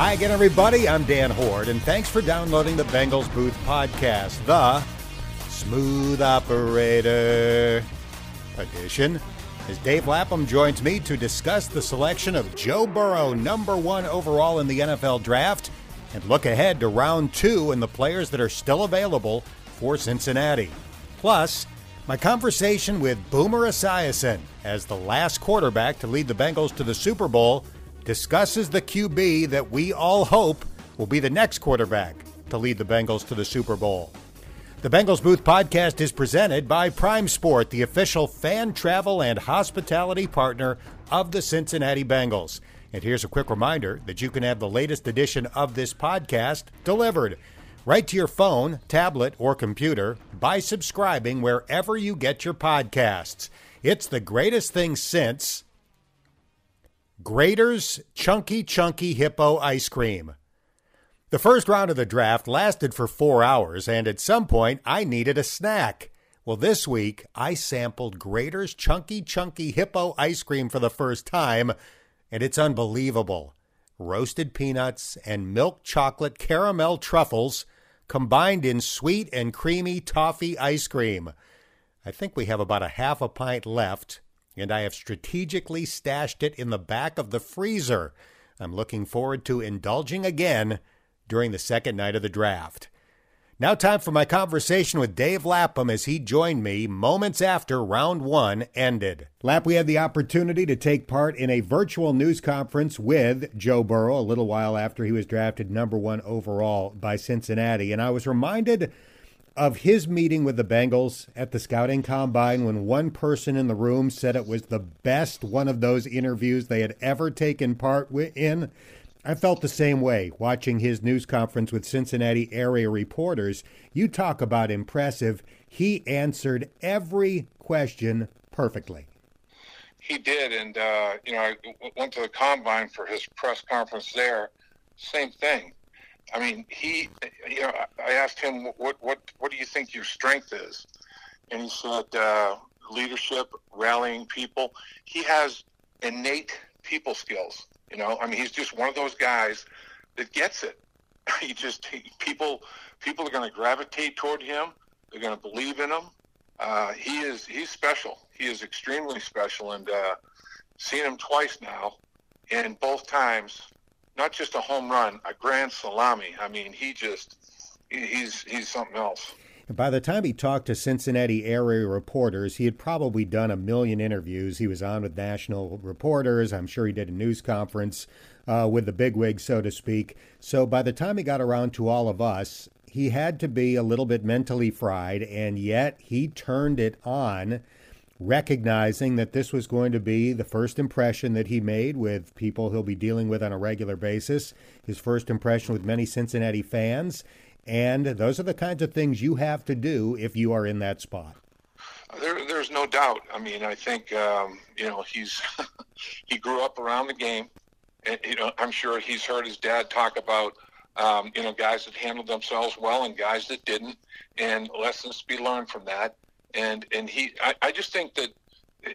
Hi again, everybody. I'm Dan Hoard, and thanks for downloading the Bengals Booth Podcast, the Smooth Operator edition. As Dave Lapham joins me to discuss the selection of Joe Burrow, number one overall in the NFL draft, and look ahead to round two and the players that are still available for Cincinnati. Plus, my conversation with Boomer Esiason as the last quarterback to lead the Bengals to the Super Bowl discusses the QB that we all hope will be the next quarterback to lead the Bengals to the Super Bowl. The Bengals Booth podcast is presented by Prime Sport, the official fan travel and hospitality partner of the Cincinnati Bengals. And here's a quick reminder that you can have the latest edition of this podcast delivered right to your phone, tablet, or computer by subscribing wherever you get your podcasts. It's the greatest thing since Graeter's Chunky Chunky Hippo Ice Cream. The first round of the draft lasted for four hours, and at some point I needed a snack. Well, this week I sampled Graeter's Chunky Chunky Hippo Ice Cream for the first time, and it's unbelievable. Roasted peanuts and milk chocolate caramel truffles combined in sweet and creamy toffee ice cream. I think we have about a half a pint left, and I have strategically stashed it in the back of the freezer. I'm looking forward to indulging again during the second night of the draft. Now, time for my conversation with Dave Lapham as he joined me moments after round one ended. Lap, we had the opportunity to take part in a virtual news conference with Joe Burrow a little while after he was drafted number one overall by Cincinnati. And I was reminded of his meeting with the Bengals at the scouting combine when one person in the room said it was the best one of those interviews they had ever taken part in. I felt the same way watching his news conference with Cincinnati area reporters. You talk about impressive. He answered every question perfectly. He did, and uh, you know, I went to the combine for his press conference there. Same thing. I mean, he, you know, I asked him what what what do you think your strength is, and he said uh, leadership, rallying people. He has innate people skills you know, I mean, he's just one of those guys that gets it. He just he, people people are going to gravitate toward him. They're going to believe in him. Uh, he is he's special. He is extremely special, and uh, seen him twice now, and both times, not just a home run, a grand salami. I mean, he just he's he's something else. By the time he talked to Cincinnati area reporters, he had probably done a million interviews. He was on with national reporters. I'm sure he did a news conference uh, with the bigwigs, so to speak. So by the time he got around to all of us, he had to be a little bit mentally fried, and yet he turned it on, recognizing that this was going to be the first impression that he made with people he'll be dealing with on a regular basis, his first impression with many Cincinnati fans. And those are the kinds of things you have to do if you are in that spot. There, there's no doubt. I mean, I think um, you know he's he grew up around the game, and you know I'm sure he's heard his dad talk about um, you know guys that handled themselves well and guys that didn't, and lessons to be learned from that. And and he, I, I just think that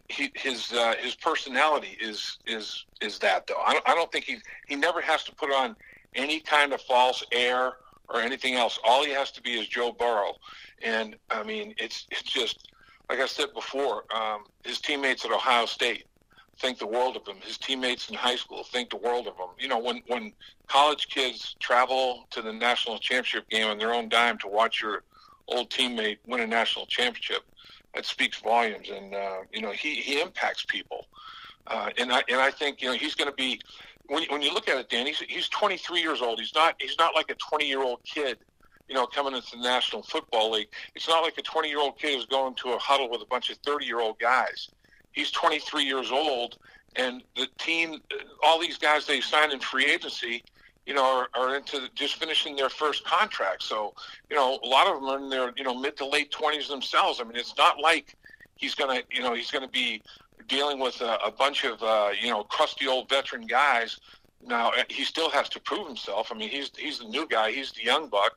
he, his uh, his personality is is is that though. I don't, I don't think he he never has to put on any kind of false air or anything else. All he has to be is Joe Burrow. And I mean, it's it's just like I said before. Um, his teammates at Ohio State think the world of him. His teammates in high school think the world of him. You know, when when college kids travel to the national championship game on their own dime to watch your old teammate win a national championship, that speaks volumes. And uh, you know, he he impacts people. Uh, and I and I think you know he's going to be when when you look at it, Dan, he's he's 23 years old. He's not he's not like a 20 year old kid, you know, coming into the National Football League. It's not like a 20 year old kid who's going to a huddle with a bunch of 30 year old guys. He's 23 years old, and the team, all these guys they signed in free agency, you know, are, are into just finishing their first contract. So, you know, a lot of them are in their you know mid to late 20s themselves. I mean, it's not like he's gonna you know he's gonna be dealing with a, a bunch of uh, you know crusty old veteran guys. Now uh, he still has to prove himself. I mean, he's he's the new guy. He's the young buck,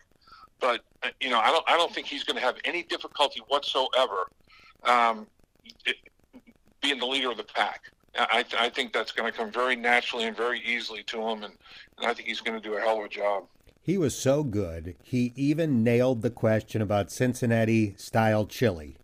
but uh, you know, I don't I don't think he's going to have any difficulty whatsoever um, it, being the leader of the pack. I, th- I think that's going to come very naturally and very easily to him, and, and I think he's going to do a hell of a job. He was so good, he even nailed the question about Cincinnati style chili,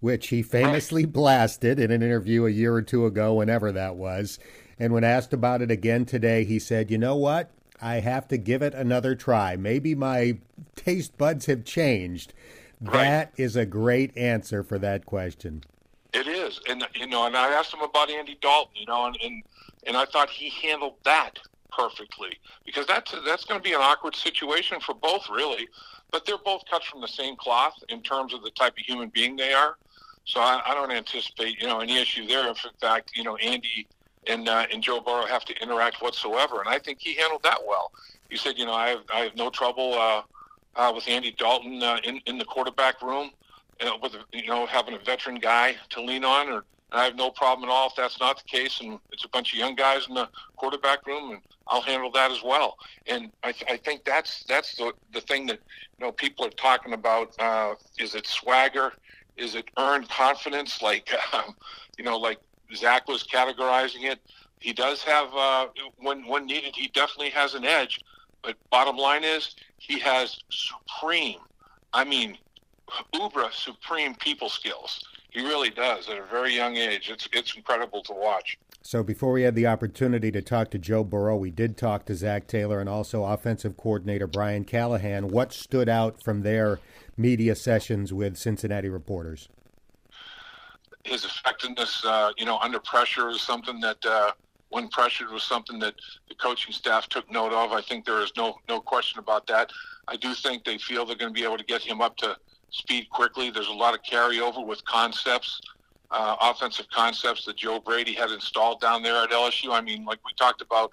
which he famously blasted in an interview a year or two ago, whenever that was. And when asked about it again today, he said, You know what? I have to give it another try. Maybe my taste buds have changed. Right. That is a great answer for that question. It is, and you know, and I asked him about Andy Dalton, you know, and and, and I thought he handled that perfectly because that's that's going to be an awkward situation for both, really. But they're both cut from the same cloth in terms of the type of human being they are. So I, I don't anticipate, you know, any issue there. If in fact, you know, Andy and uh, and Joe Burrow have to interact whatsoever, and I think he handled that well. He said, you know, I have I have no trouble uh, uh, with Andy Dalton uh, in in the quarterback room you know, with you know having a veteran guy to lean on, or I have no problem at all if that's not the case, and it's a bunch of young guys in the quarterback room, and I'll handle that as well. And I, th- I think that's that's the the thing that you know people are talking about. Uh, is it swagger? Is it earned confidence? Like um, you know, like Zac was categorizing it. He does have uh, when when needed, he definitely has an edge. But bottom line is, he has supreme. I mean, uber supreme people skills. He really does at a very young age. It's it's incredible to watch. So before we had the opportunity to talk to Joe Burrow, we did talk to Zac Taylor and also offensive coordinator Brian Callahan. What stood out from their media sessions with Cincinnati reporters? His effectiveness, uh, you know, under pressure is something that, uh, when pressured, was something that the coaching staff took note of. I think there is no no question about that. I do think they feel they're going to be able to get him up to speed quickly. There's a lot of carryover with concepts, uh, offensive concepts that Joe Brady had installed down there at LSU. I mean, like we talked about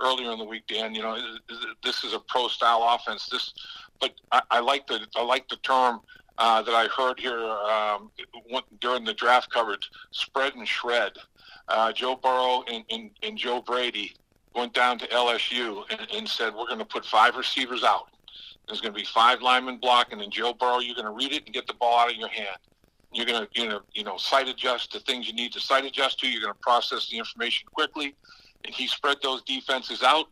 earlier in the week, Dan. You know, this is a pro style offense. This, but I, I like the I like the term. Uh, that I heard here um, during the draft coverage, spread and shred. Uh, Joe Burrow and, and, and Joe Brady went down to LSU and, and said, we're going to put five receivers out there's going to be five linemen blocking, and Joe Burrow, you're going to read it and get the ball out of your hand. You're going to, you know, you know, sight adjust the things you need to sight adjust to. You're going to process the information quickly, and he spread those defenses out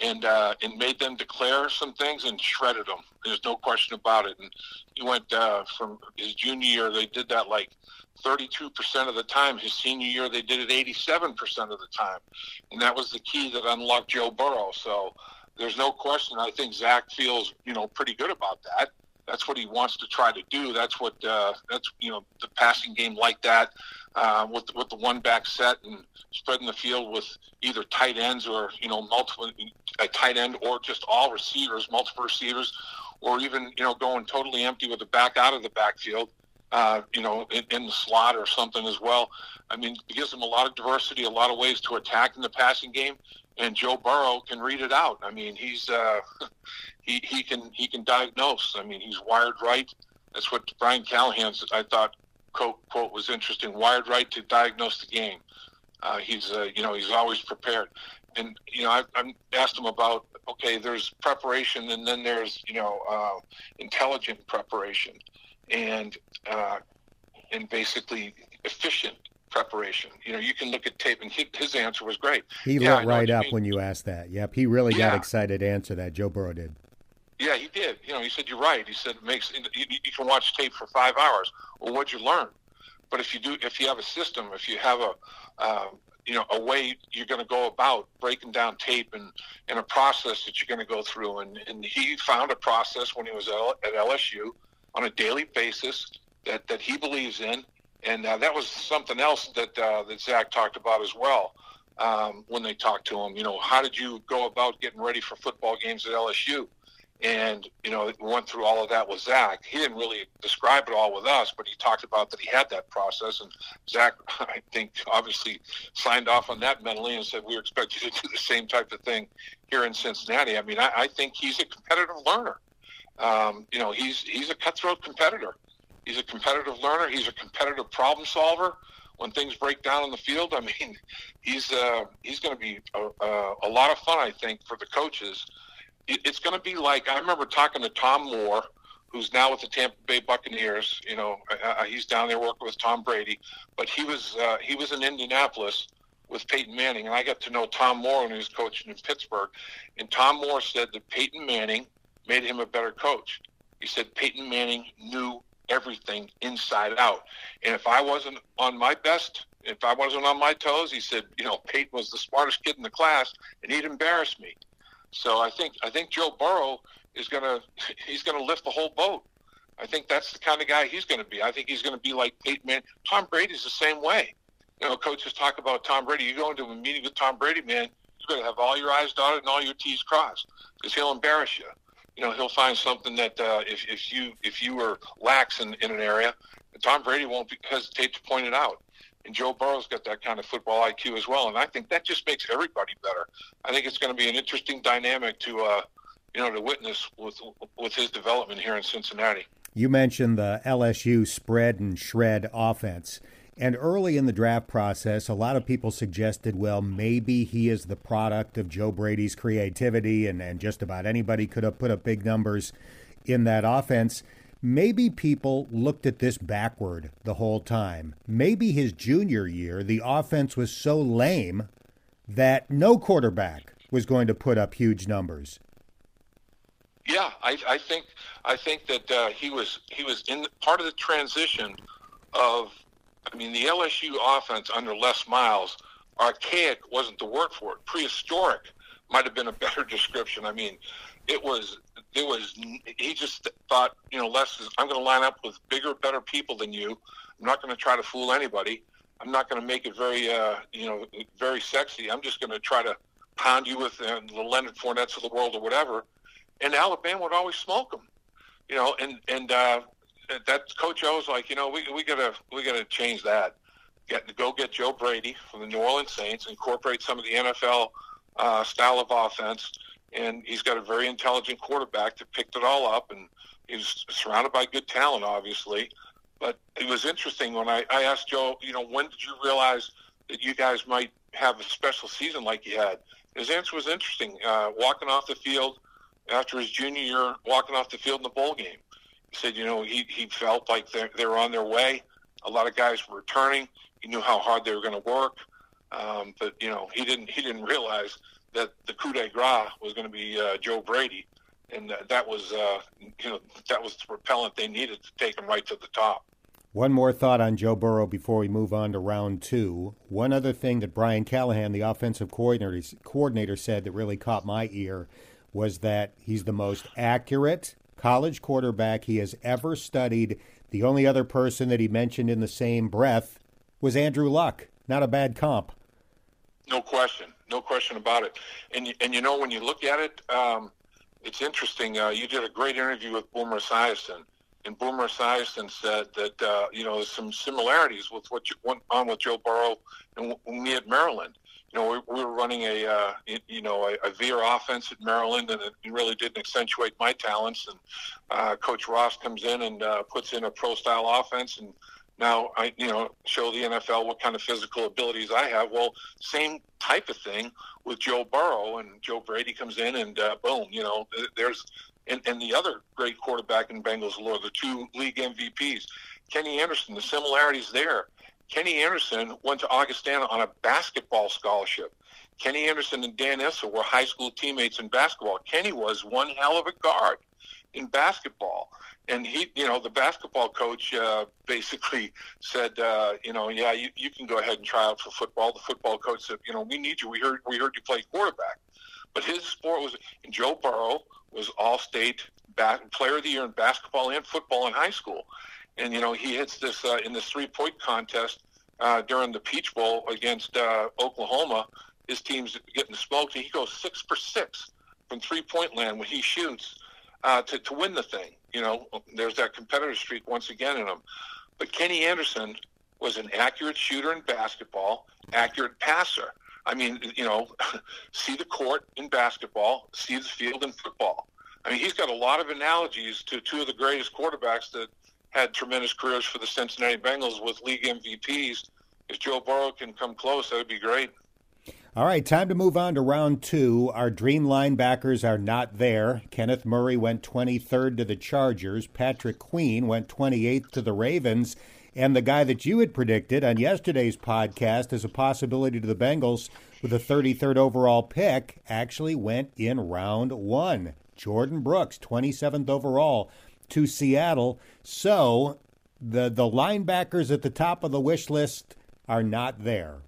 and uh, and made them declare some things and shredded them. There's no question about it. And he went uh, from his junior year, they did that like 32% of the time. His senior year, they did it 87% of the time, and that was the key that unlocked Joe Burrow. So there's no question. I think Zac feels you know pretty good about that. That's what he wants to try to do. That's what uh, that's you know the passing game like that uh, with with the one back set and spreading the field with either tight ends or you know multiple a tight end or just all receivers, multiple receivers, or even you know going totally empty with the back out of the backfield. Uh, you know, in, in, the slot or something as well. I mean, it gives them a lot of diversity, a lot of ways to attack in the passing game, and Joe Burrow can read it out. I mean, he's uh, he he can he can diagnose. I mean, he's wired right. That's what Brian Callahan's I thought quote quote was interesting. Wired right to diagnose the game. Uh, he's uh, you know he's always prepared. And you know I, I asked him about okay, there's preparation and then there's you know uh, intelligent preparation and uh, and basically efficient preparation. You know, you can look at tape, and his answer was great. He yeah, lit right up when you asked that. Yep, he really yeah. got excited to answer that. Joe Burrow did. Yeah, he did. You know, he said you're right. He said it makes you, you can watch tape for five hours. Well, what'd you learn? But if you do, if you have a system, if you have a, uh, you know, a way you're going to go about breaking down tape and, and a process that you're going to go through, and, and he found a process when he was at LSU on a daily basis that, that he believes in, and uh, that was something else that uh, that Zac talked about as well um, when they talked to him. You know, how did you go about getting ready for football games at LSU? And you know, went through all of that with Zac. He didn't really describe it all with us, but he talked about that he had that process. And Zac, I think, obviously signed off on that mentally and said, "We expect you to do the same type of thing here in Cincinnati." I mean, I, I think he's a competitive learner. Um, you know, he's he's a cutthroat competitor. He's a competitive learner. He's a competitive problem solver. When things break down on the field, I mean, he's uh, he's going to be a, a, lot of fun, I think, for the coaches. It, it's going to be like I remember talking to Tom Moore, who's now with the Tampa Bay Buccaneers. You know, uh, he's down there working with Tom Brady, but he was uh, he was in Indianapolis with Peyton Manning, and I got to know Tom Moore when he was coaching in Pittsburgh, and Tom Moore said that Peyton Manning made him a better coach. He said Peyton Manning knew everything inside out, and if I wasn't on my best, if I wasn't on my toes, he said, you know, Peyton was the smartest kid in the class, and he'd embarrass me. So I think I think Joe Burrow is gonna he's gonna lift the whole boat. I think that's the kind of guy he's going to be. I think he's going to be like Peyton Manning. Tom Brady's the same way. You know, coaches talk about Tom Brady. You go into a meeting with Tom Brady, man, you're going to have all your I's dotted and all your T's crossed because he'll embarrass you. You know, he'll find something that uh, if, if you if you were lax in, in an area, Tom Brady won't hesitate to point it out. And Joe Burrow's got that kind of football IQ as well, and I think that just makes everybody better. I think it's going to be an interesting dynamic to uh, you know to witness with with his development here in Cincinnati. You mentioned the LSU spread and shred offense. And early in the draft process, a lot of people suggested, well, maybe he is the product of Joe Brady's creativity, and, and just about anybody could have put up big numbers in that offense. Maybe people looked at this backward the whole time. Maybe his junior year, the offense was so lame that no quarterback was going to put up huge numbers. Yeah, I, I think I think that uh, he was he was in part of the transition of. I mean, the LSU offense under Les Miles, archaic wasn't the word for it. Prehistoric might have been a better description. I mean, it was it was he just thought you know Les is I'm going to line up with bigger, better people than you. I'm not going to try to fool anybody. I'm not going to make it very uh, you know very sexy. I'm just going to try to pound you with uh, the Leonard Fournettes of the world or whatever and Alabama would always smoke them. You know, and and uh, that Coach O was like, you know, we we gotta we gotta change that. Get go get Joe Brady from the New Orleans Saints, incorporate some of the NFL uh, style of offense, and he's got a very intelligent quarterback that picked it all up, and he's surrounded by good talent, obviously. But it was interesting when I, I asked Joe, you know, when did you realize that you guys might have a special season like you had? His answer was interesting. Uh, walking off the field after his junior year walking off the field in the bowl game. He said, you know, he, he felt like they, they were on their way. A lot of guys were returning. He knew how hard they were going to work. Um, but, you know, he didn't, he didn't realize that the coup de grace was going to be uh, Joe Brady. And that was, uh, you know, that was the propellant they needed to take him right to the top. One more thought on Joe Burrow before we move on to round two. One other thing that Brian Callahan, the offensive coordinator, coordinator said that really caught my ear was that he's the most accurate college quarterback he has ever studied. The only other person that he mentioned in the same breath was Andrew Luck. Not a bad comp. No question, no question about it. And and you know when you look at it, um, it's interesting. Uh, you did a great interview with Boomer Esiason, and Boomer Esiason said that uh, you know there's some similarities with what you went on with Joe Burrow and me at Maryland you know, we, we were running a, uh, you know, a, a veer offense at Maryland, and it really didn't accentuate my talents. And uh, Coach Ross comes in and uh, puts in a pro-style offense, and now I, you know, show the NFL what kind of physical abilities I have. Well, same type of thing with Joe Burrow, and Joe Brady comes in, and uh, boom, you know, there's and, and the other great quarterback in Bengals lore, the two league MVPs, Kenny Anderson. The similarities there Kenny Anderson went to Augustana on a basketball scholarship. Kenny Anderson and Dan Issel were high school teammates in basketball. Kenny was one hell of a guard in basketball. And he, you know, the basketball coach uh, basically said, uh, you know, yeah, you, you can go ahead and try out for football. The football coach said, you know, we need you. We heard we heard you play quarterback. But his sport was, and Joe Burrow was all-state player of the year in basketball and football in high school and you know he hits this uh, in this three point contest uh, during the Peach Bowl against uh, Oklahoma. His team's getting smoked, and he goes six for six from three point land when he shoots uh, to to win the thing. You know, there's that competitive streak once again in him. But Kenny Anderson was an accurate shooter in basketball, accurate passer. I mean, you know, see the court in basketball, see the field in football. I mean, he's got a lot of analogies to two of the greatest quarterbacks that had tremendous careers for the Cincinnati Bengals with league MVPs. If Joe Burrow can come close, that would be great. All right, time to move on to round two. Our dream linebackers are not there. Kenneth Murray went 23rd to the Chargers. Patrick Queen went 28th to the Ravens. And the guy that you had predicted on yesterday's podcast as a possibility to the Bengals with the 33rd overall pick actually went in round one. Jordyn Brooks, 27th overall to Seattle. So the the linebackers at the top of the wish list are not there.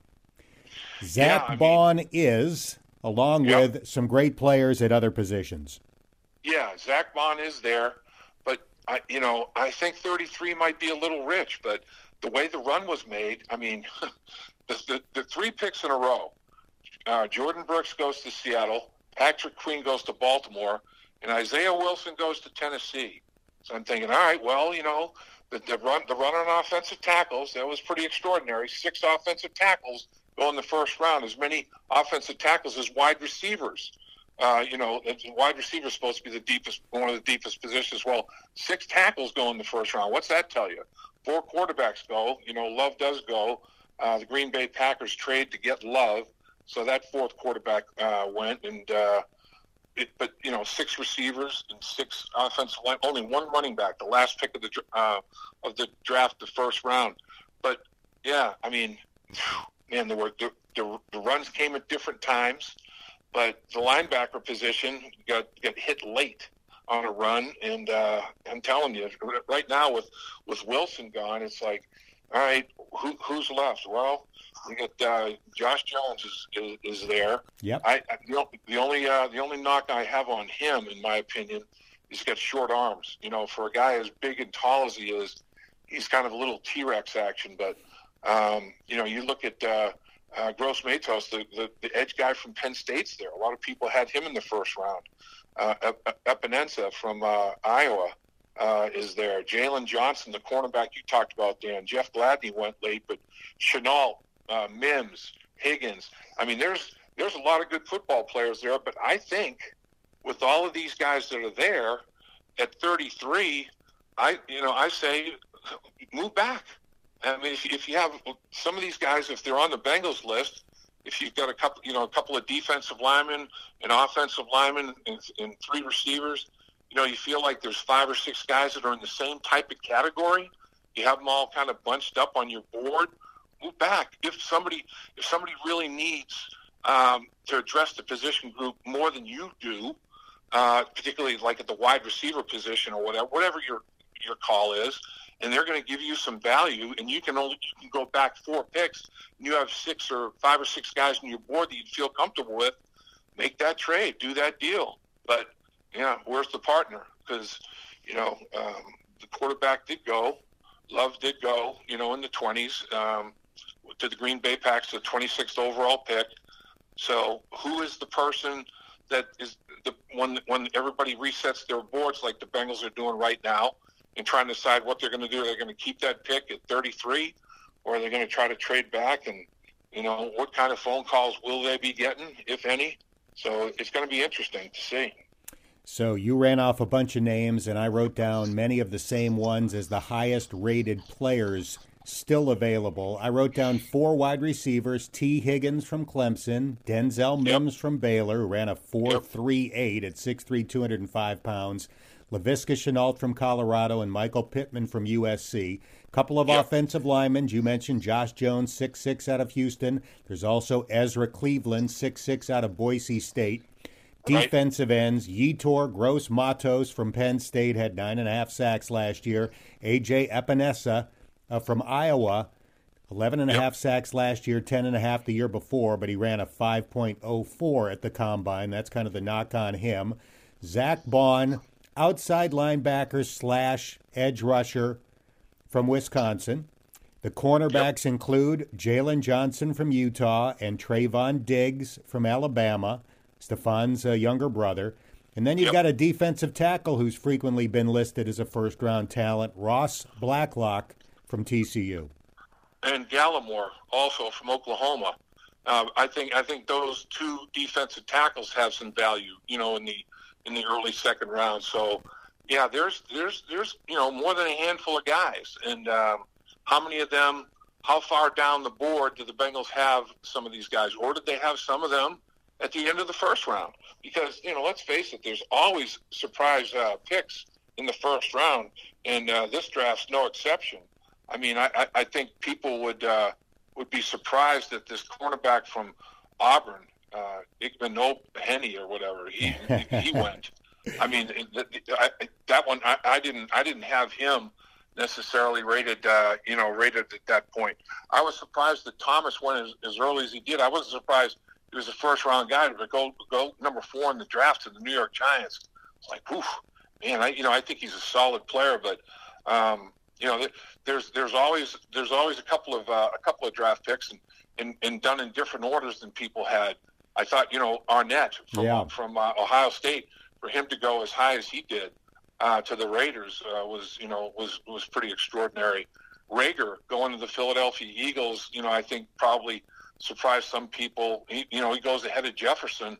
Zach yeah, Baun mean, is, along yep. with some great players at other positions. Yeah, Zach Baun is there, but I, you know, I think 33 might be a little rich. But the way the run was made, I mean, the, the, the three picks in a row. Uh, Jordyn Brooks goes to Seattle, Patrick Queen goes to Baltimore, and Isaiah Wilson goes to Tennessee. So I'm thinking, all right, well, you know, the, the run the run on offensive tackles that was pretty extraordinary. Six offensive tackles go in the first round, as many offensive tackles as wide receivers. Uh, you know, wide receiver supposed to be the deepest, one of the deepest positions. Well, six tackles go in the first round. What's that tell you? Four quarterbacks go. You know, Love does go. Uh, the Green Bay Packers trade to get Love, so that fourth quarterback uh, went, and uh, it, but you know, six receivers and six offensive line, only one running back, the last pick of the uh, of the draft, the first round. But yeah, I mean, man, were the, the, the runs came at different times, but the linebacker position got got hit late on a run, and uh, I'm telling you, right now with with Wilson gone, it's like, all right, who, who's left? Well, we got uh, Josh Jones is, is, is there. Yep. I, I the only uh, the only knock I have on him, in my opinion, he's got short arms. You know, for a guy as big and tall as he is, he's kind of a little T Rex action. But um, you know, you look at uh, uh, Gross Matos, the, the the edge guy from Penn State's there. A lot of people had him in the first round. Uh, Epenesa from uh, Iowa uh, is there. Jaylon Johnson, the cornerback you talked about, Dan. Jeff Gladney went late, but Shenault uh, Mims, Higgins. I mean, there's there's a lot of good football players there, but I think with all of these guys that are there at 33, I you know I say move back. I mean, if, if you have some of these guys, if they're on the Bengals list, if you've got a couple, you know, a couple of defensive linemen, an offensive lineman, and, and three receivers, you know, you feel like there's five or six guys that are in the same type of category. You have them all kind of bunched up on your board move back. If somebody if somebody really needs um, to address the position group more than you do, uh, particularly like at the wide receiver position or whatever, whatever your your call is, and they're going to give you some value, and you can only you can go back four picks, and you have six or five or six guys on your board that you feel comfortable with. Make that trade, do that deal. But yeah, where's the partner? Because you know um, the quarterback did go, Love did go, you know, in the twenties. Um, to the Green Bay Packers, the 26th overall pick. So who is the person that is the when when everybody resets their boards like the Bengals are doing right now and trying to decide what they're going to do? Are They're going to keep that pick at 33, or are they going to try to trade back? And you know what kind of phone calls will they be getting, if any? So it's going to be interesting to see. So you ran off a bunch of names, and I wrote down many of the same ones as the highest rated players still available. I wrote down four wide receivers: Tee Higgins from Clemson, Denzel Mims yep. from Baylor, who ran a four three eight at 6'3", 205 pounds. Laviska Shenault from Colorado and Michael Pittman from USC. Couple of yep. offensive linemen. You mentioned Josh Jones, six six out of Houston. There's also Ezra Cleveland, six six out of Boise State. Defensive ends, Yetur Gross Matos from Penn State had nine and a half sacks last year. AJ Epenesa uh, from Iowa. 11 and a yep. half sacks last year, 10 and a half the year before, but he ran a 5.04 at the combine. That's kind of the knock on him. Zach Baun, outside linebacker slash edge rusher from Wisconsin. The cornerbacks yep. include Jaylon Johnson from Utah and Trevon Diggs from Alabama, Stefon's uh, younger brother. And then you've yep. got a defensive tackle who's frequently been listed as a first round talent, Ross Blacklock from TCU. And Gallimore, also from Oklahoma. Uh, I think I think those two defensive tackles have some value, you know, in the in the early second round. So, yeah, there's there's there's you know more than a handful of guys, and um, how many of them? How far down the board do the Bengals have some of these guys, or did they have some of them at the end of the first round? Because you know, let's face it, there's always surprise uh, picks in the first round, and uh, this draft's no exception. I mean, I, I think people would uh, would be surprised that this cornerback from Auburn, uh, Igman Henny or whatever, he he went. I mean, that one I, I didn't I didn't have him necessarily rated, uh, you know, rated at that point. I was surprised that Thomas went as, as early as he did. I wasn't surprised he was a first round guy to go go number four in the draft to the New York Giants. It's like, whew, man, I you know I think he's a solid player, but um, you know, there's there's always there's always a couple of uh, a couple of draft picks and, and, and done in different orders than people had. I thought, you know, Arnette from yeah. from uh, Ohio State for him to go as high as he did uh, to the Raiders uh, was you know was was pretty extraordinary. Reagor going to the Philadelphia Eagles, you know, I think probably surprised some people. He, you know, he goes ahead of Jefferson,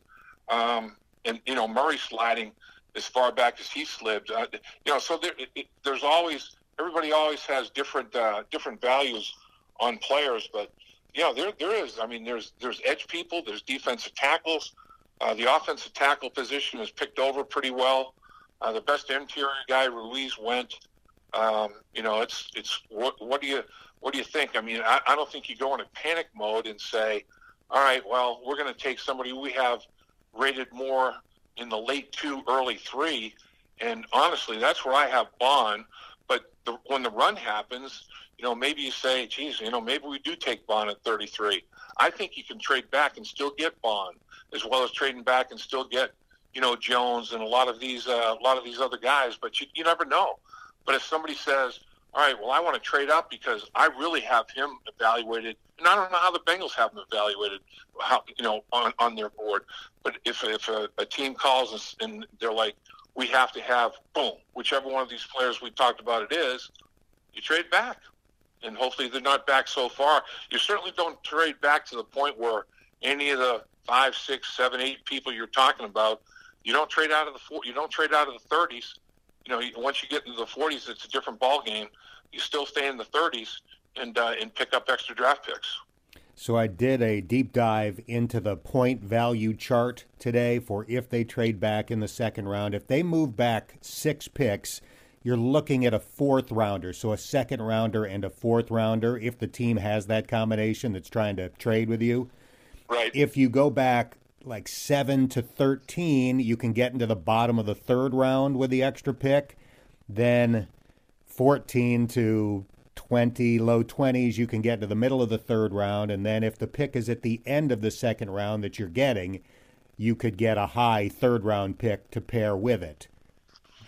um, and you know Murray sliding as far back as he slid. Uh, you know, so there, it, there's always everybody always has different uh, different values on players, but you know there there is. I mean, there's there's edge people, there's defensive tackles. Uh, the offensive tackle position is picked over pretty well. Uh, the best interior guy, Ruiz, went. Um, you know, it's it's what, what do you what do you think? I mean, I, I don't think you go in a panic mode and say, all right, well, we're going to take somebody we have rated more in the late two, early three, and honestly, that's where I have Baun. But the, when the run happens, you know, maybe you say, geez, you know, maybe we do take Baun at 33. I think you can trade back and still get Baun, as well as trading back and still get, you know, Jones and a lot of these, uh, a lot of these other guys. But you, you never know. But if somebody says, all right, well, I want to trade up because I really have him evaluated, and I don't know how the Bengals have him evaluated, how you know, on, on their board. But if if a, a team calls and they're like, we have to have boom, whichever one of these players we talked about it is, you trade back, and hopefully they're not back so far. You certainly don't trade back to the point where any of the five, six, seven, eight people you're talking about, you don't trade out of the four, you don't trade out of the thirties you know, once you get into the 40s, it's a different ball game. You still stay in the 30s and uh, and pick up extra draft picks. So I did a deep dive into the point value chart today for if they trade back in the second round. If they move back six picks, you're looking at a fourth rounder, so a second rounder and a fourth rounder if the team has that combination that's trying to trade with you. Right. If you go back like 7 to 13, you can get into the bottom of the third round with the extra pick. Then 14 to 20, low 20s, you can get to the middle of the third round. And then if the pick is at the end of the second round that you're getting, you could get a high third round pick to pair with it.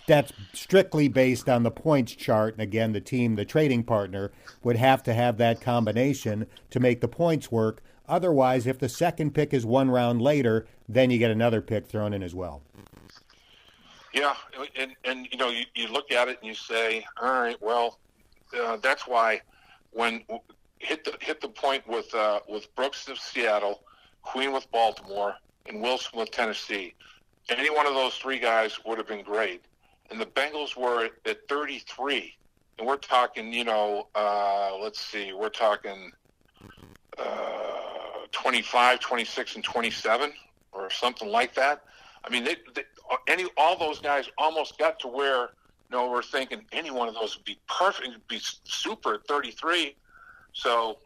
That's strictly based on the points chart. And again, the team, the trading partner, would have to have that combination to make the points work Otherwise, if the second pick is one round later, then you get another pick thrown in as well. Yeah, and and you know you, you look at it and you say, all right, well, uh, that's why when hit the hit the point with uh, with Brooks of Seattle, Queen with Baltimore, and Wilson with Tennessee, any one of those three guys would have been great. And the Bengals were at 33, and we're talking, you know, uh, let's see, we're talking. Uh, 25, 26, and 27, or something like that. I mean, they, they, any all those guys almost got to where you know we're thinking any one of those would be perfect, would be super at 33. So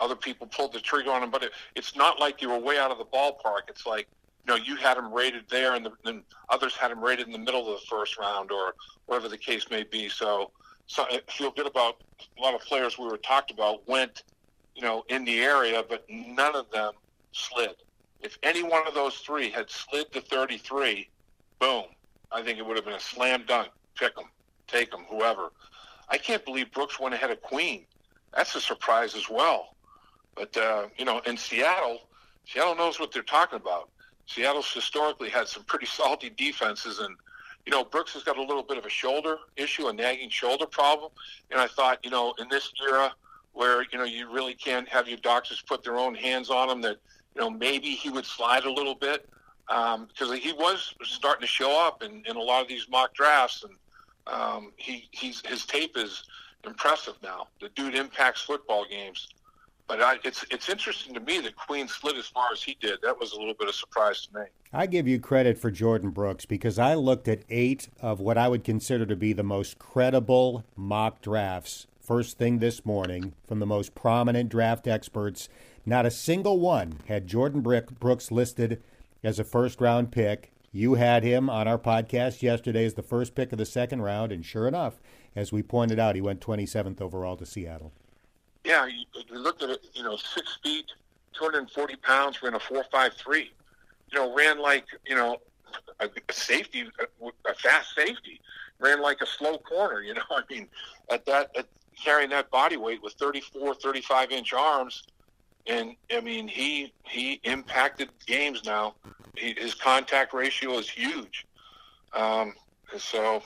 other people pulled the trigger on them, but it, it's not like you were way out of the ballpark. It's like you know you had them rated there, and then others had them rated in the middle of the first round, or whatever the case may be. So, so I feel good about a lot of players we were talked about went you know, in the area, but none of them slid. If any one of those three had slid to 33, boom, I think it would have been a slam dunk. Pick them, take them, whoever. I can't believe Brooks went ahead of Queen. That's a surprise as well. But, uh, you know, in Seattle, Seattle knows what they're talking about. Seattle's historically had some pretty salty defenses, and you know Brooks has got a little bit of a shoulder issue, a nagging shoulder problem. And I thought, you know, in this era, where you know you really can't have your doctors put their own hands on him. That you know maybe he would slide a little bit um, because he was starting to show up in, in a lot of these mock drafts, and um, he he's his tape is impressive now. The dude impacts football games. But I, it's it's interesting to me that Queen slid as far as he did. That was a little bit of surprise to me. I give you credit for Jordyn Brooks because I looked at eight of what I would consider to be the most credible mock drafts first thing this morning from the most prominent draft experts. Not a single one had Jordyn Brooks listed as a first round pick. You had him on our podcast yesterday as the first pick of the second round, and sure enough, as we pointed out, he went 27th overall to Seattle. Yeah, you, looked at it, you know, six feet, 240 pounds, ran a 4.53. You know, ran like, you know, a, safety, a fast safety, ran like a slow corner, you know. I mean, at that, at carrying that body weight with 34, 35 inch arms, and I mean, he he impacted games now. He, his contact ratio is huge. Um, so,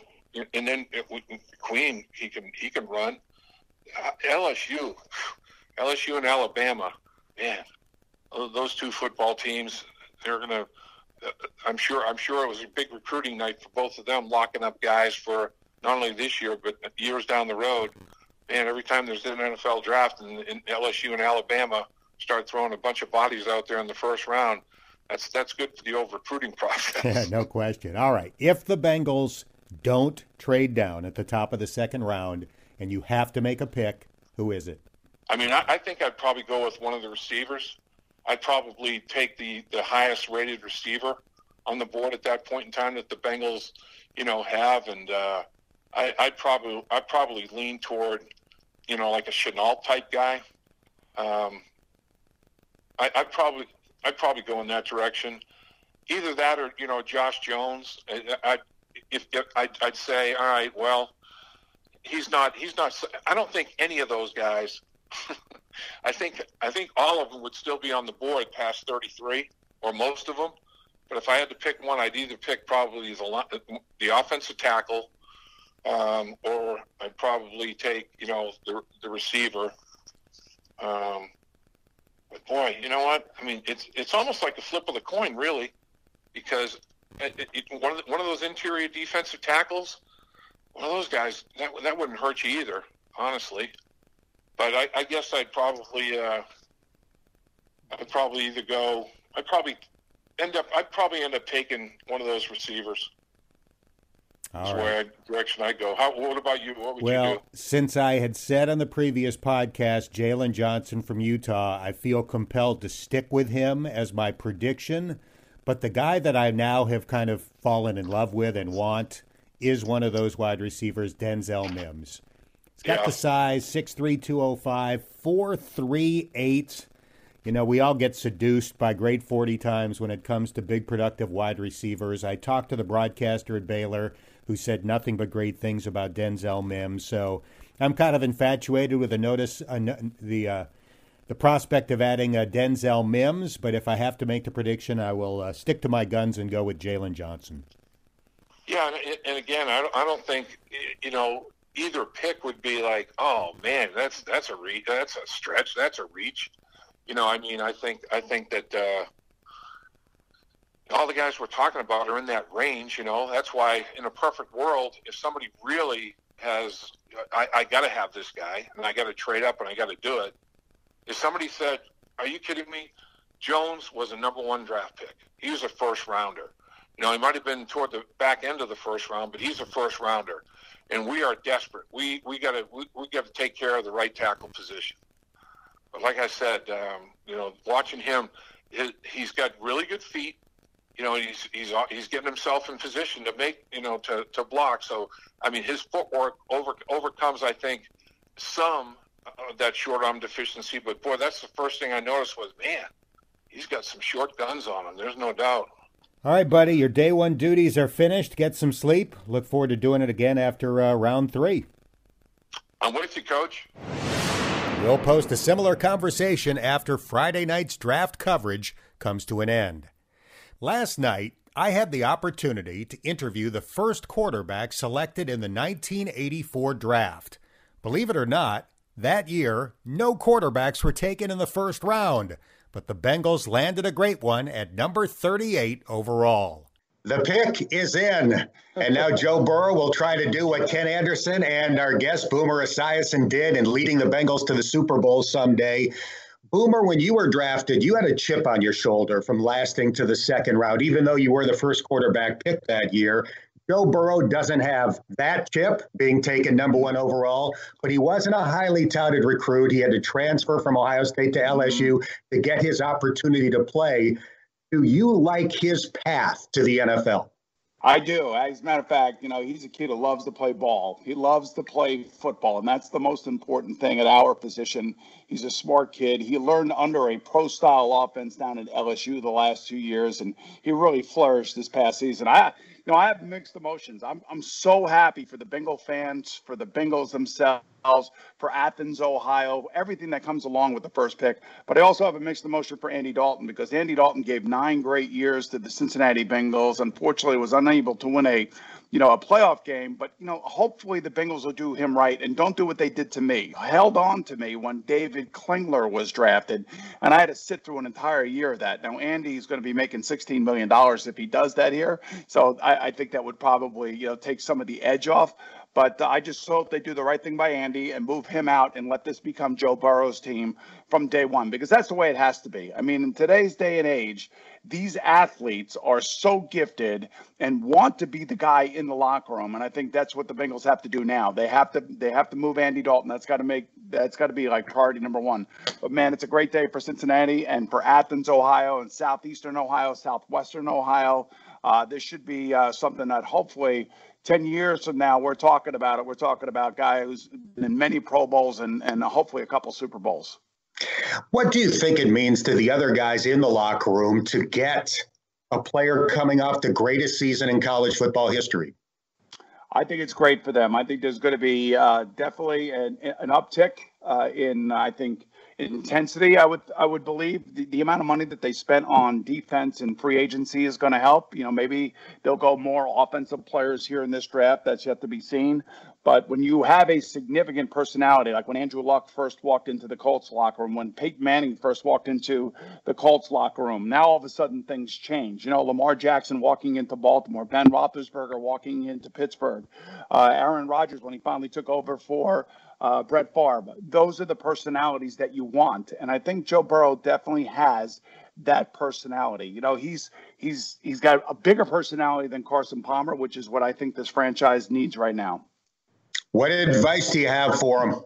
and then Queen, he can he can run. LSU, LSU and Alabama, man, those two football teams, they're gonna. Uh, I'm sure. I'm sure it was a big recruiting night for both of them, locking up guys for not only this year but years down the road. Man, every time there's an NFL draft and, and LSU and Alabama start throwing a bunch of bodies out there in the first round, that's that's good for the old recruiting process. no question. All right, if the Bengals don't trade down at the top of the second round, and you have to make a pick, who is it? I mean, I, I think I'd probably go with one of the receivers. I'd probably take the the highest rated receiver on the board at that point in time that the Bengals, you know, have, and uh, I, I'd probably I'd probably lean toward, you know, like a Shenault type guy. Um, I, I'd probably I'd probably go in that direction. Either that or you know Josh Jones. I, I if, if I'd, I'd say, all right, well, he's not. He's not. I don't think any of those guys. I think I think all of them would still be on the board past 33, or most of them. But if I had to pick one, I'd either pick probably the the offensive tackle, um, or I'd probably take you know the the receiver. Um, but boy, you know what? I mean, it's it's almost like a flip of the coin, really, because it, it, one of the, one of those interior defensive tackles, one of those guys that that wouldn't hurt you either, honestly. But I, I guess I'd probably uh, I'd probably either go. I'd probably end up. I'd probably end up taking one of those receivers. That's right. where I, direction I go. How, what about you? What would well, you do? since I had said on the previous podcast, Jaylon Johnson from Utah, I feel compelled to stick with him as my prediction. But the guy that I now have kind of fallen in love with and want is one of those wide receivers, Denzel Mims. He's got yeah. the size, 6'3", 205, 4'3", You know, we all get seduced by great 40 times when it comes to big productive wide receivers. I talked to the broadcaster at Baylor who said nothing but great things about Denzel Mims. So I'm kind of infatuated with the notice, uh, the uh, the prospect of adding uh, Denzel Mims, but if I have to make the prediction, I will uh, stick to my guns and go with Jaylon Johnson. Yeah, and, again, I don't, I don't think you know either pick would be like, oh man, that's that's a re- that's a stretch, that's a reach. You know, I mean, I think I think that uh, all the guys we're talking about are in that range. You know, that's why in a perfect world, if somebody really has, I, I got to have this guy, and I got to trade up, and I got to do it if somebody said, "Are you kidding me?" Jones was a number one draft pick. He was a first rounder. You know, he might have been toward the back end of the first round, but he's a first rounder, and we are desperate. We we got to we, we got to take care of the right tackle position. But like I said, um, you know, watching him, his, he's got really good feet. You know, he's he's he's getting himself in position to make you know to to block. So I mean, his footwork over overcomes, I think, some uh, that short arm deficiency. But boy, that's the first thing I noticed was, man, he's got some short guns on him. There's no doubt. All right, buddy, your day one duties are finished. Get some sleep. Look forward to doing it again after uh, round three. I'm with you, Coach. We'll post a similar conversation after Friday night's draft coverage comes to an end. Last night, I had the opportunity to interview the first quarterback selected in the 1984 draft. Believe it or not, that year, no quarterbacks were taken in the first round, but the Bengals landed a great one at number 38 overall. The pick is in. And now Joe Burrow will try to do what Ken Anderson and our guest Boomer Esiason did in leading the Bengals to the Super Bowl someday. Boomer, when you were drafted, you had a chip on your shoulder from lasting to the second round, even though you were the first quarterback pick that year. Joe Burrow doesn't have that chip, being taken number one overall, but he wasn't a highly touted recruit. He had to transfer from Ohio State to mm-hmm. LSU to get his opportunity to play. Do you like his path to the NFL? I do. As a matter of fact, you know, he's a kid who loves to play ball. He loves to play football, and that's the most important thing at our position. He's a smart kid. He learned under a pro style offense down at LSU the last two years, and he really flourished this past season. I, you know, I have mixed emotions. I'm, I'm so happy for the Bengal fans, for the Bengals themselves, for Athens, Ohio, everything that comes along with the first pick. But I also have a mixed emotion for Andy Dalton because Andy Dalton gave nine great years to the Cincinnati Bengals. Unfortunately, was unable to win a you know, a playoff game. But, you know, hopefully the Bengals will do him right and don't do what they did to me. Held on to me when David Klingler was drafted, and I had to sit through an entire year of that. Now, Andy's going to be making $16 million if he does that here. So I, I think that would probably, you know, take some of the edge off. But I just hope they do the right thing by Andy and move him out and let this become Joe Burrow's team from day one because that's the way it has to be. I mean, in today's day and age, these athletes are so gifted and want to be the guy in the locker room and i think that's what the bengals have to do now. They have to they have to move andy dalton. That's got to make that's got to be like priority number one. But man it's a great day for cincinnati and for athens ohio and southeastern ohio southwestern ohio. Uh, this should be uh, something that hopefully 10 years from now we're talking about it we're talking about a guy who's in many pro bowls and, and hopefully a couple super bowls what do you think it means to the other guys in the locker room to get a player coming off the greatest season in college football history? I think it's great for them. I think there's going to be uh, definitely an, an uptick uh, in, I think, intensity. I would, I would believe the, the amount of money that they spent on defense and free agency is going to help. You know, maybe they'll go more offensive players here in this draft. That's yet to be seen. But when you have a significant personality, like when Andrew Luck first walked into the Colts locker room, when Peyton Manning first walked into the Colts locker room, now all of a sudden things change. You know, Lamar Jackson walking into Baltimore, Ben Roethlisberger walking into Pittsburgh, uh, Aaron Rodgers when he finally took over for uh, Brett Favre. Those are the personalities that you want, and I think Joe Burrow definitely has that personality. You know, he's he's he's got a bigger personality than Carson Palmer, which is what I think this franchise needs right now. What advice do you have for him?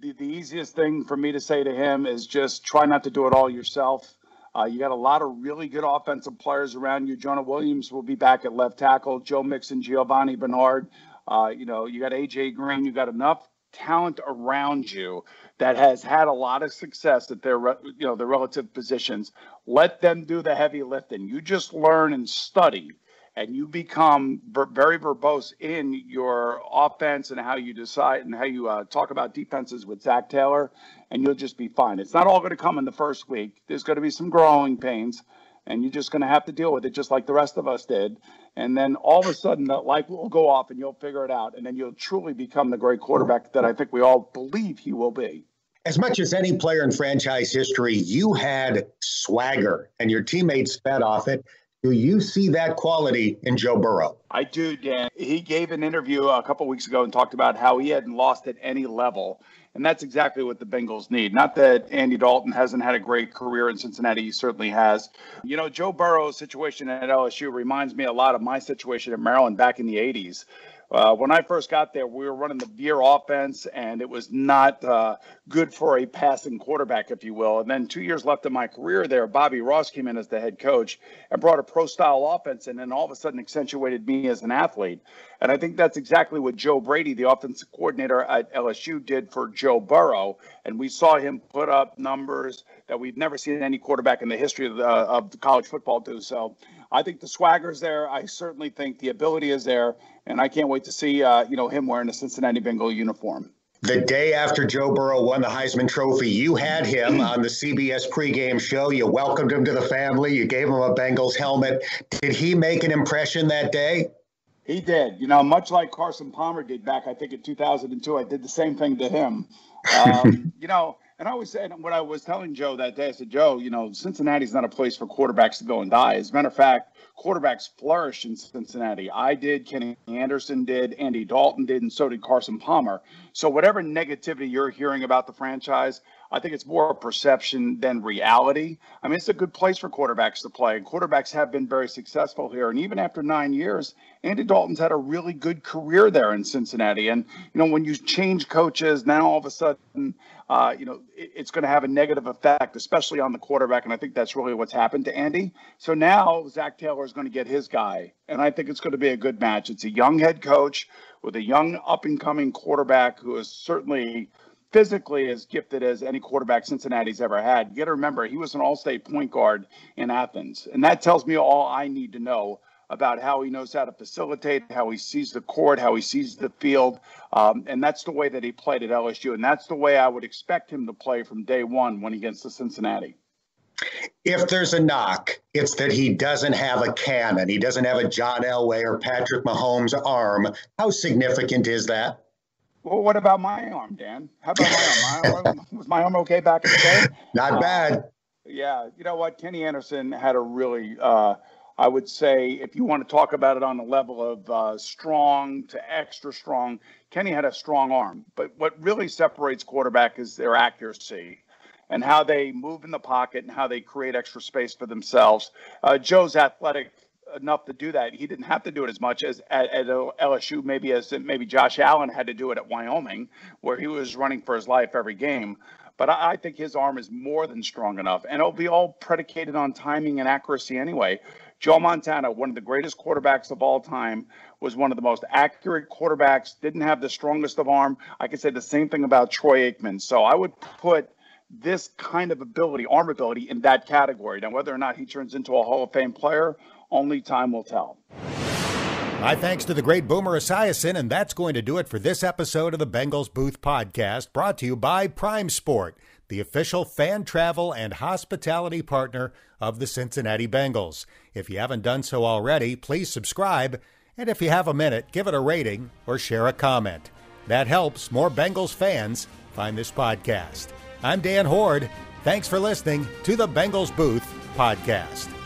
The, the easiest thing for me to say to him is just try not to do it all yourself. Uh, you got a lot of really good offensive players around you. Jonah Williams will be back at left tackle. Joe Mixon, Giovani Bernard. Uh, you know, you got AJ Green. You got enough talent around you that has had a lot of success at their you know their relative positions. Let them do the heavy lifting. You just learn and study and you become ver- very verbose in your offense and how you decide and how you uh, talk about defenses with Zac Taylor, and you'll just be fine. It's not all going to come in the first week. There's going to be some growing pains, and you're just going to have to deal with it, just like the rest of us did. And then all of a sudden, the light will go off, and you'll figure it out, and then you'll truly become the great quarterback that I think we all believe he will be. As much as any player in franchise history, you had swagger, and your teammates fed off it. Do you see that quality in Joe Burrow? I do, Dan. He gave an interview a couple weeks ago and talked about how he hadn't lost at any level. And that's exactly what the Bengals need. Not that Andy Dalton hasn't had a great career in Cincinnati, he certainly has. You know, Joe Burrow's situation at LSU reminds me a lot of my situation at Maryland back in the 80s. Uh, when I first got there, we were running the veer offense, and it was not uh, good for a passing quarterback, if you will. And then two years left in my career there, Bobby Ross came in as the head coach and brought a pro style offense, and then all of a sudden accentuated me as an athlete. And I think that's exactly what Joe Brady, the offensive coordinator at LSU, did for Joe Burrow. And we saw him put up numbers that we've never seen any quarterback in the history of, the, of college football do. So I think the swagger's there. I certainly think the ability is there, and I can't wait to see uh, you know him wearing a Cincinnati Bengal uniform. The day after Joe Burrow won the Heisman Trophy, you had him on the CBS pregame show. You welcomed him to the family. You gave him a Bengals helmet. Did he make an impression that day? He did. You know, much like Carson Palmer did back, I think in 2002. I did the same thing to him. Um, you know, and I always said what I was telling Joe that day. I said, Joe, you know, Cincinnati's not a place for quarterbacks to go and die. As a matter of fact, quarterbacks flourish in Cincinnati. I did, Kenny Anderson did, Andy Dalton did, and so did Carson Palmer. So whatever negativity you're hearing about the franchise, I think it's more a perception than reality. I mean, it's a good place for quarterbacks to play. And quarterbacks have been very successful here. And even after nine years, Andy Dalton's had a really good career there in Cincinnati. And, you know, when you change coaches, now all of a sudden, uh, you know, it, it's going to have a negative effect, especially on the quarterback. And I think that's really what's happened to Andy. So now Zac Taylor is going to get his guy. And I think it's going to be a good match. It's a young head coach with a young up and coming quarterback who is certainly physically as gifted as any quarterback Cincinnati's ever had. You got to remember, he was an all state point guard in Athens. And that tells me all I need to know about how he knows how to facilitate, how he sees the court, how he sees the field. Um, and that's the way that he played at LSU. And that's the way I would expect him to play from day one when he gets to Cincinnati. If there's a knock, it's that he doesn't have a cannon. He doesn't have a John Elway or Patrick Mahomes arm. How significant is that? Well, what about my arm, Dan? How about my arm? was my arm okay back in the day? Not uh, bad. Yeah, you know what? Kenny Anderson had a really, uh, I would say, if you want to talk about it on the level of uh, strong to extra strong, Kenny had a strong arm. But what really separates quarterback is their accuracy and how they move in the pocket and how they create extra space for themselves. Uh, Joe's athletic enough to do that. He didn't have to do it as much as at, at, LSU, maybe as maybe Josh Allen had to do it at Wyoming, where he was running for his life every game. But I, I think his arm is more than strong enough, and it'll be all predicated on timing and accuracy anyway. Joe Montana, one of the greatest quarterbacks of all time, was one of the most accurate quarterbacks, didn't have the strongest of arm. I could say the same thing about Troy Aikman. So I would put this kind of ability, arm ability, in that category. Now, whether or not he turns into a Hall of Fame player only time will tell. My thanks to the great Boomer Esiason, and that's going to do it for this episode of the Bengals Booth Podcast, brought to you by Prime Sport, the official fan travel and hospitality partner of the Cincinnati Bengals. If you haven't done so already, please subscribe, and if you have a minute, give it a rating or share a comment. That helps more Bengals fans find this podcast. I'm Dan Hoard. Thanks for listening to the Bengals Booth Podcast.